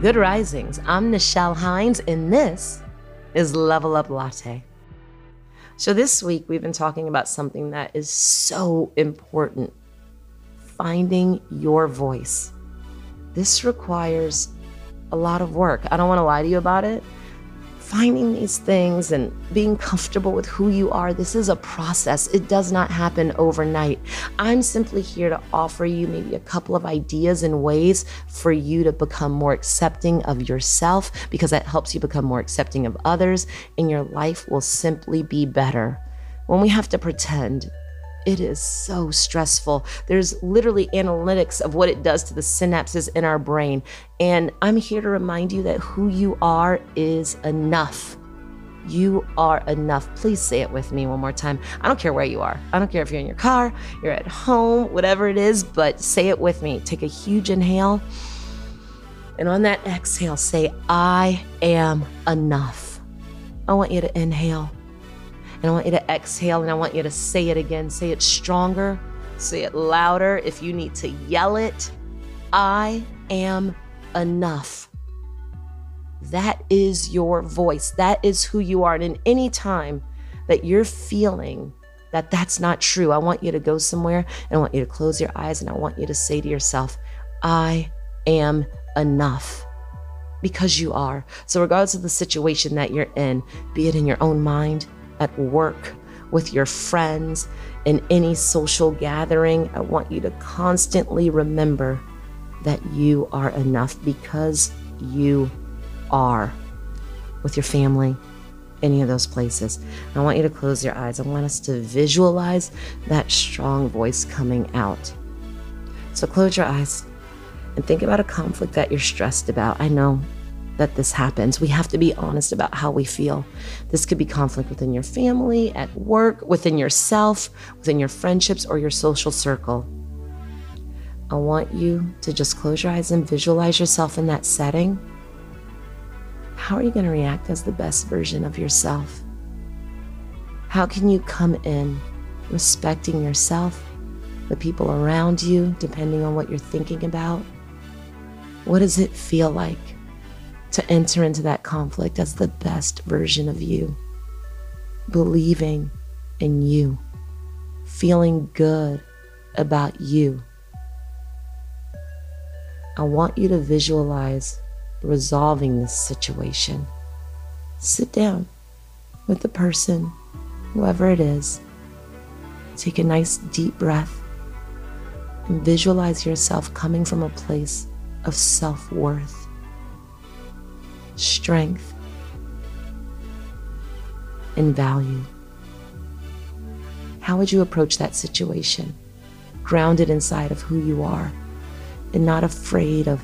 Good risings. I'm Nichelle Hines, and this is Level Up Latte. So, this week we've been talking about something that is so important finding your voice. This requires a lot of work. I don't want to lie to you about it finding these things and being comfortable with who you are, this is a process. It does not happen overnight. I'm simply here to offer you maybe a couple of ideas and ways for you to become more accepting of yourself because that helps you become more accepting of others, and your life will simply be better. When we have to pretend, it is so stressful. There's literally analytics of what it does to the synapses in our brain. And I'm here to remind you that who you are is enough. You are enough. Please say it with me one more time. I don't care where you are. I don't care if you're in your car, you're at home, whatever it is, but say it with me. Take a huge inhale. And on that exhale, say, I am enough. I want you to inhale. And I want you to exhale and I want you to say it again. Say it stronger, say it louder. If you need to yell it, I am enough. That is your voice. That is who you are. And in any time that you're feeling that that's not true, I want you to go somewhere and I want you to close your eyes and I want you to say to yourself, I am enough because you are. So, regardless of the situation that you're in, be it in your own mind, at work, with your friends, in any social gathering, I want you to constantly remember that you are enough because you are with your family, any of those places. I want you to close your eyes. I want us to visualize that strong voice coming out. So close your eyes and think about a conflict that you're stressed about. I know that this happens. We have to be honest about how we feel. This could be conflict within your family, at work, within yourself, within your friendships, or your social circle. I want you to just close your eyes and visualize yourself in that setting. How are you going to react as the best version of yourself? How can you come in respecting yourself, the people around you, depending on what you're thinking about? What does it feel like? To enter into that conflict as the best version of you, believing in you, feeling good about you. I want you to visualize resolving this situation. Sit down with the person, whoever it is. Take a nice deep breath and visualize yourself coming from a place of self worth strength, and value. How would you approach that situation? Grounded inside of who you are and not afraid of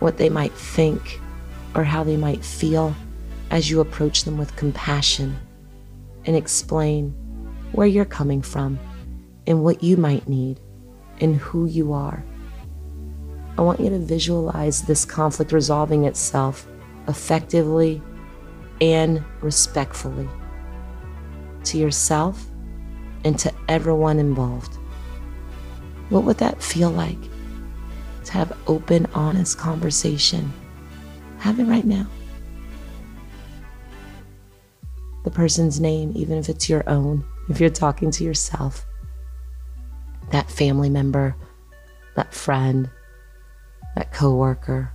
what they might think or how they might feel as you approach them with compassion and explain where you're coming from and what you might need and who you are. I want you to visualize this conflict resolving itself effectively and respectfully to yourself and to everyone involved. What would that feel like to have open, honest conversation? Have it right now. The person's name, even if it's your own, if you're talking to yourself, that family member, that friend, that coworker,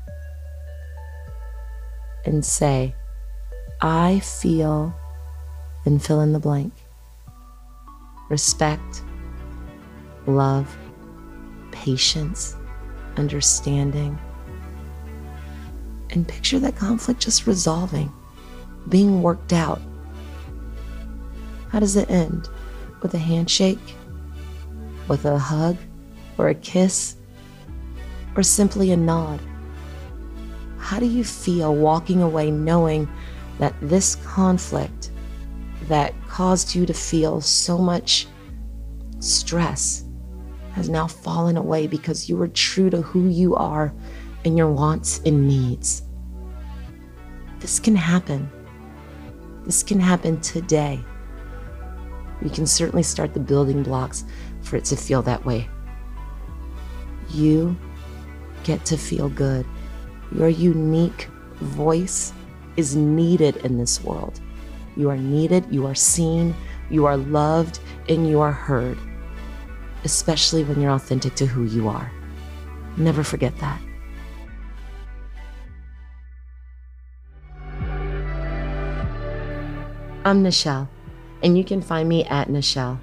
and say, I feel, and fill in the blank. Respect, love, patience, understanding. And picture that conflict just resolving, being worked out. How does it end? With a handshake? With a hug? Or a kiss? Or simply a nod? How do you feel walking away knowing that this conflict that caused you to feel so much stress has now fallen away because you were true to who you are and your wants and needs? This can happen. This can happen today. You can certainly start the building blocks for it to feel that way. You get to feel good Your unique voice is needed in this world. You are needed, you are seen, you are loved, and you are heard, especially when you're authentic to who you are. Never forget that. I'm Nichelle, and you can find me at Nichelle.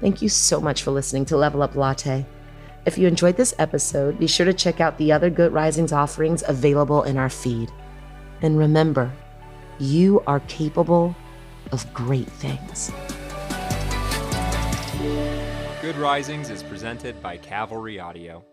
Thank you so much for listening to Level Up Latte. If you enjoyed this episode, be sure to check out the other Good Risings offerings available in our feed. And remember, you are capable of great things. Good Risings is presented by Cavalry Audio.